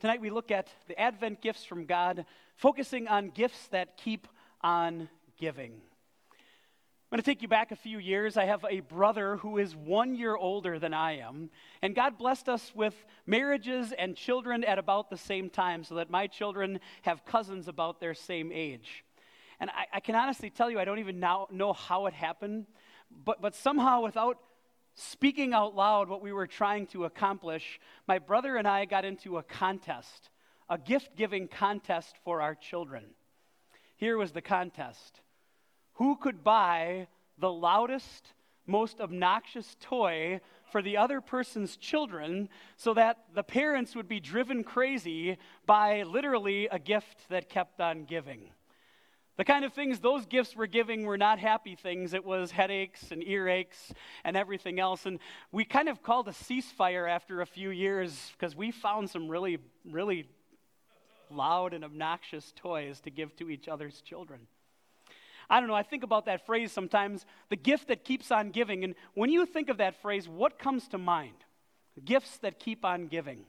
Tonight we look at the Advent gifts from God, focusing on gifts that keep on giving. I'm going to take you back a few years. I have a brother who is one year older than I am, and God blessed us with marriages and children at about the same time, so that my children have cousins about their same age. And I, I can honestly tell you, I don't even now know how it happened, but, but somehow, without speaking out loud what we were trying to accomplish, my brother and I got into a contest, a gift giving contest for our children. Here was the contest Who could buy the loudest, most obnoxious toy for the other person's children so that the parents would be driven crazy by literally a gift that kept on giving? The kind of things those gifts were giving were not happy things. It was headaches and earaches and everything else. And we kind of called a ceasefire after a few years because we found some really, really loud and obnoxious toys to give to each other's children. I don't know, I think about that phrase sometimes the gift that keeps on giving. And when you think of that phrase, what comes to mind? Gifts that keep on giving.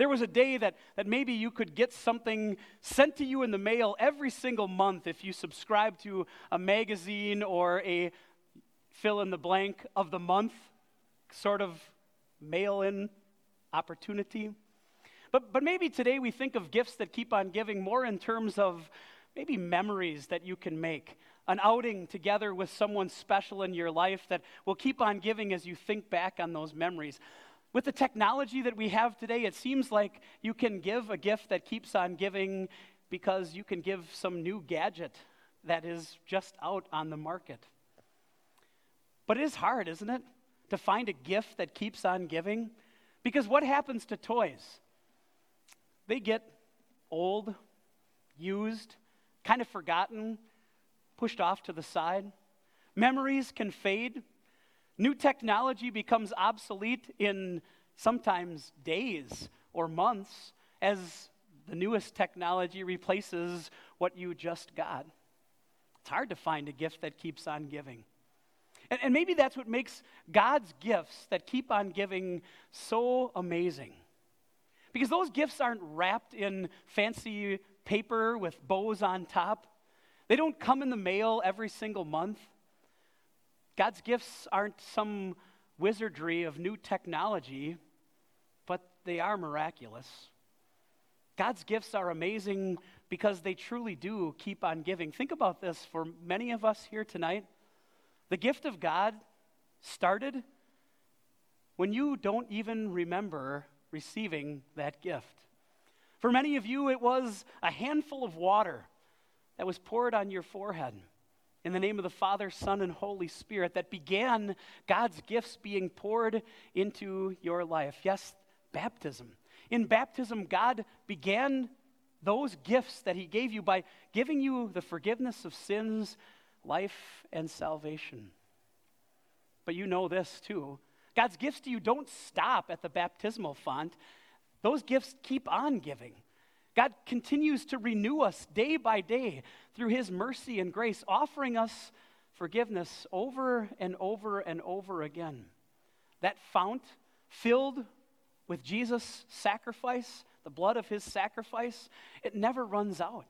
There was a day that, that maybe you could get something sent to you in the mail every single month if you subscribe to a magazine or a fill in the blank of the month sort of mail in opportunity. But, but maybe today we think of gifts that keep on giving more in terms of maybe memories that you can make, an outing together with someone special in your life that will keep on giving as you think back on those memories. With the technology that we have today, it seems like you can give a gift that keeps on giving because you can give some new gadget that is just out on the market. But it is hard, isn't it, to find a gift that keeps on giving? Because what happens to toys? They get old, used, kind of forgotten, pushed off to the side. Memories can fade. New technology becomes obsolete in sometimes days or months as the newest technology replaces what you just got. It's hard to find a gift that keeps on giving. And, and, maybe that's what makes God's gifts that keep on giving so amazing. Because those gifts aren't wrapped in fancy paper with bows on top, they don't come in the mail every single month. God's gifts aren't some wizardry of new technology, but they are miraculous. God's gifts are amazing because they truly do keep on giving. Think about this for many of us here tonight. The gift of God started when you don't even remember receiving that gift. For many of you, it was a handful of water that was poured on your forehead in the name of the Father, Son, and Holy Spirit that began God's gifts being poured into your life. Yes, baptism. In baptism, God began those gifts that He gave you by giving you the forgiveness of sins, life, and salvation. But you know this too. God's gifts to you don't stop at the baptismal font, those gifts keep on giving. God continues to renew us day by day through His mercy and grace, offering us forgiveness over and over and over again. That fount filled with Jesus' sacrifice, the blood of His sacrifice, it never runs out.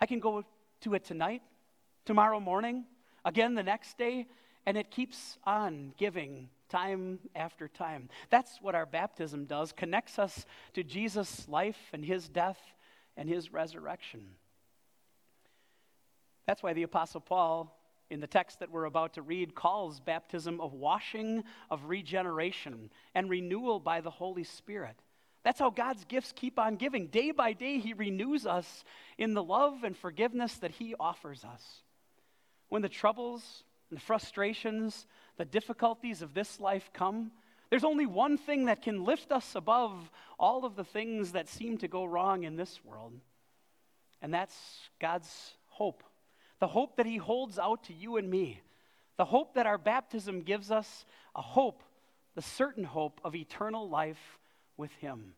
I can go to it tonight, tomorrow morning, again the next day, and it keeps on giving time after time. That's what our baptism does, connects us to Jesus' life and his death and his resurrection. That's why the Apostle Paul, in the text that we're about to read, calls baptism a washing of regeneration and renewal by the Holy Spirit. That's how God's gifts keep on giving. Day by day, He renews us in the love and forgiveness that He offers us. When the troubles and the frustrations the difficulties of this life come, there's only one thing that can lift us above all of the things that seem to go wrong in this world, and that's God's hope. The hope that He holds out to you and me. The hope that our baptism gives us a hope, the certain hope of eternal life with Him.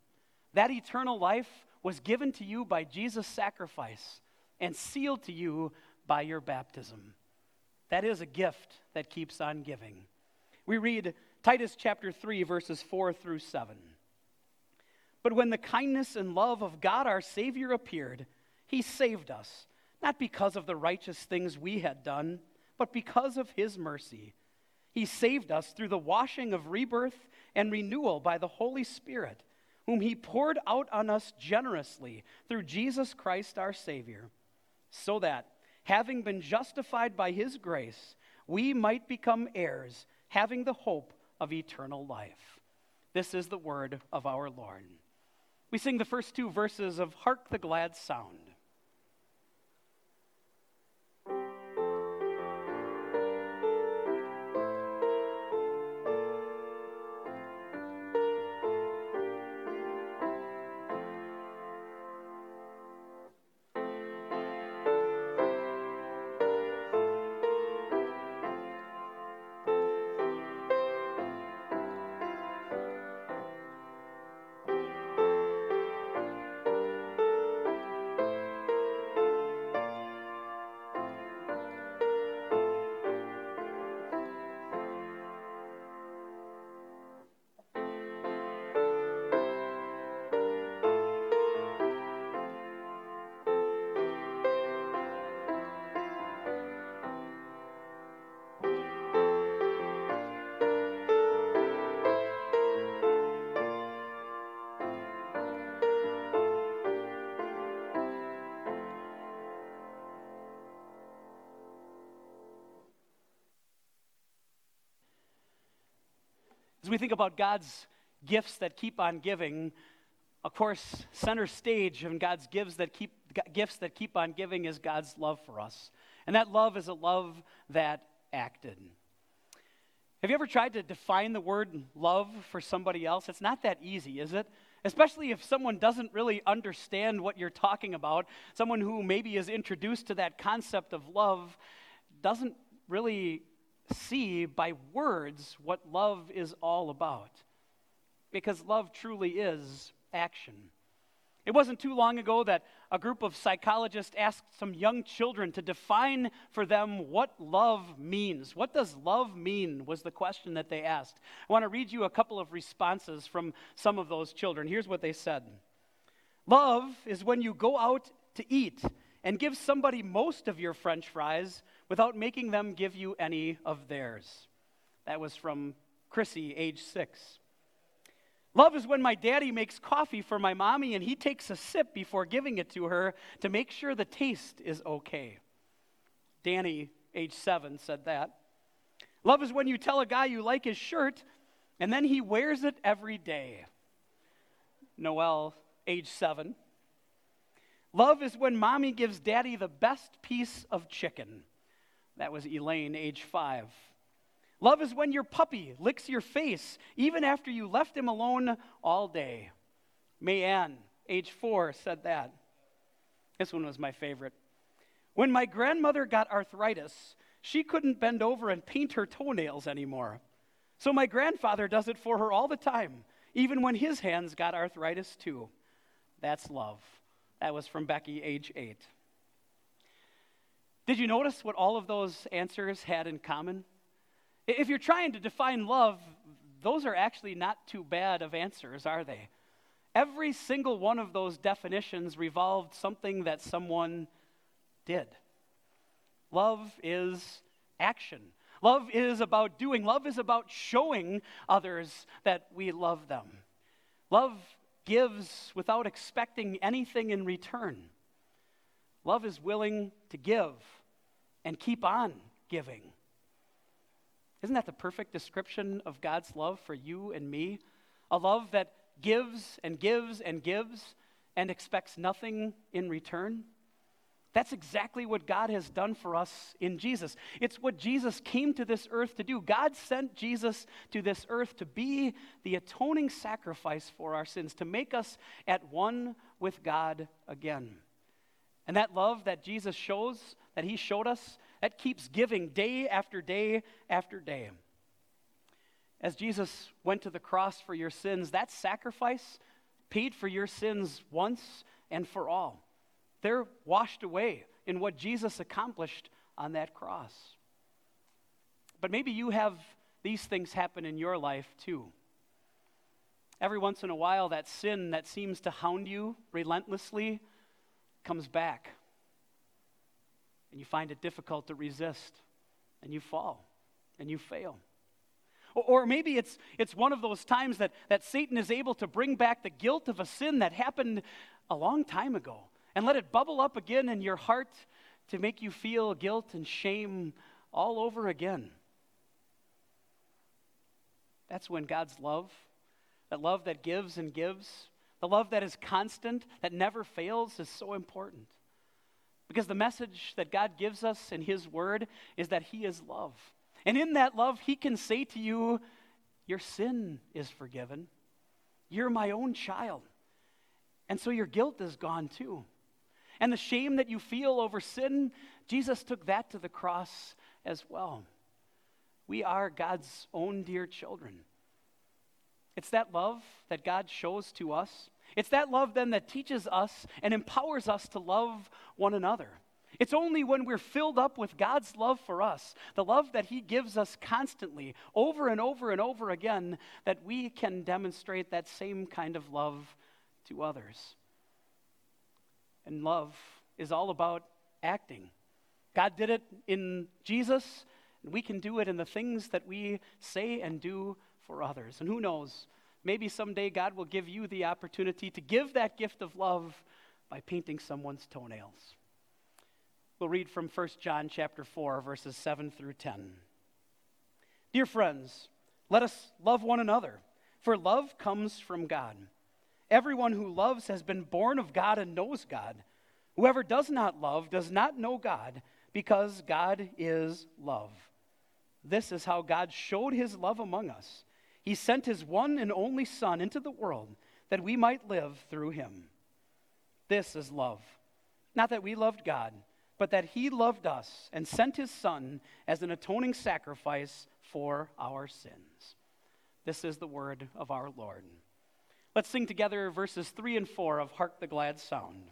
That eternal life was given to you by Jesus' sacrifice and sealed to you by your baptism. That is a gift that keeps on giving. We read Titus chapter 3, verses 4 through 7. But when the kindness and love of God our Savior appeared, he saved us, not because of the righteous things we had done, but because of his mercy. He saved us through the washing of rebirth and renewal by the Holy Spirit, whom he poured out on us generously through Jesus Christ our Savior, so that, having been justified by his grace, we might become heirs, having the hope of eternal life. This is the word of our Lord. We sing the first two verses of Hark the Glad Sound. As we think about God's gifts that keep on giving, of course, center stage and God's gifts that keep gifts that keep on giving is God's love for us. And that love is a love that acted. Have you ever tried to define the word love for somebody else? It's not that easy, is it? Especially if someone doesn't really understand what you're talking about. Someone who maybe is introduced to that concept of love doesn't really see by words what love is all about. Because love truly is action. It wasn't too long ago that a group of psychologists asked some young children to define for them what love means. What does love mean? was the question that they asked. I want to read you a couple of responses from some of those children. Here's what they said Love is when you go out to eat and give somebody most of your french fries without making them give you any of theirs. That was from Chrissy, age six. Love is when my daddy makes coffee for my mommy and he takes a sip before giving it to her to make sure the taste is okay. Danny, age seven, said that. Love is when you tell a guy you like his shirt and then he wears it every day. Noel, age seven. Love is when mommy gives daddy the best piece of chicken. That was Elaine, age five. Love is when your puppy licks your face even after you left him alone all day. May Mayanne, age four, said that. This one was my favorite. When my grandmother got arthritis, she couldn't bend over and paint her toenails anymore. So my grandfather does it for her all the time, even when his hands got arthritis too. That's love. That was from Becky, age eight. Did you notice what all of those answers had in common? If you're trying to define love, those are actually not too bad of answers, are they? Every single one of those definitions revolved something that someone did. Love is action. Love is about doing. Love is about showing others that we love them. Love gives without expecting anything in return. Love is willing to give and keep on giving. Isn't that the perfect description of God's love for you and me? A love that gives and gives and gives and expects nothing in return? That's exactly what God has done for us in Jesus. It's what Jesus came to this earth to do. God sent Jesus to this earth to be the atoning sacrifice for our sins, to make us at one with God again. And that love that Jesus shows, that he showed us, that keeps giving day after day after day. As Jesus went to the cross for your sins, that sacrifice paid for your sins once and for all. They're washed away in what Jesus accomplished on that cross. But maybe you have these things happen in your life too. Every once in a while, that sin that seems to hound you relentlessly comes back. And you find it difficult to resist, and you fall, and you fail. Or maybe it's, it's one of those times that, that Satan is able to bring back the guilt of a sin that happened a long time ago and let it bubble up again in your heart to make you feel guilt and shame all over again. That's when God's love, that love that gives and gives, the love that is constant, that never fails, is so important. Because the message that God gives us in His Word is that He is love. And in that love, He can say to you, Your sin is forgiven. You're my own child. And so your guilt is gone too. And the shame that you feel over sin, Jesus took that to the cross as well. We are God's own dear children. It's that love that God shows to us. It's that love then that teaches us and empowers us to love one another. It's only when we're filled up with God's love for us, the love that He gives us constantly, over and over and over again, that we can demonstrate that same kind of love to others. And love is all about acting. God did it in Jesus, and we can do it in the things that we say and do for others. And who knows, maybe someday God will give you the opportunity to give that gift of love by painting someone's toenails. We'll read from 1 John chapter 4 verses 7 through 10. Dear friends, let us love one another, for love comes from God. Everyone who loves has been born of God and knows God. Whoever does not love does not know God, because God is love. This is how God showed his love among us. He sent his one and only Son into the world that we might live through him. This is love. Not that we loved God, but that he loved us and sent his Son as an atoning sacrifice for our sins. This is the word of our Lord. Let's sing together verses 3 and 4 of Hark the Glad Sound.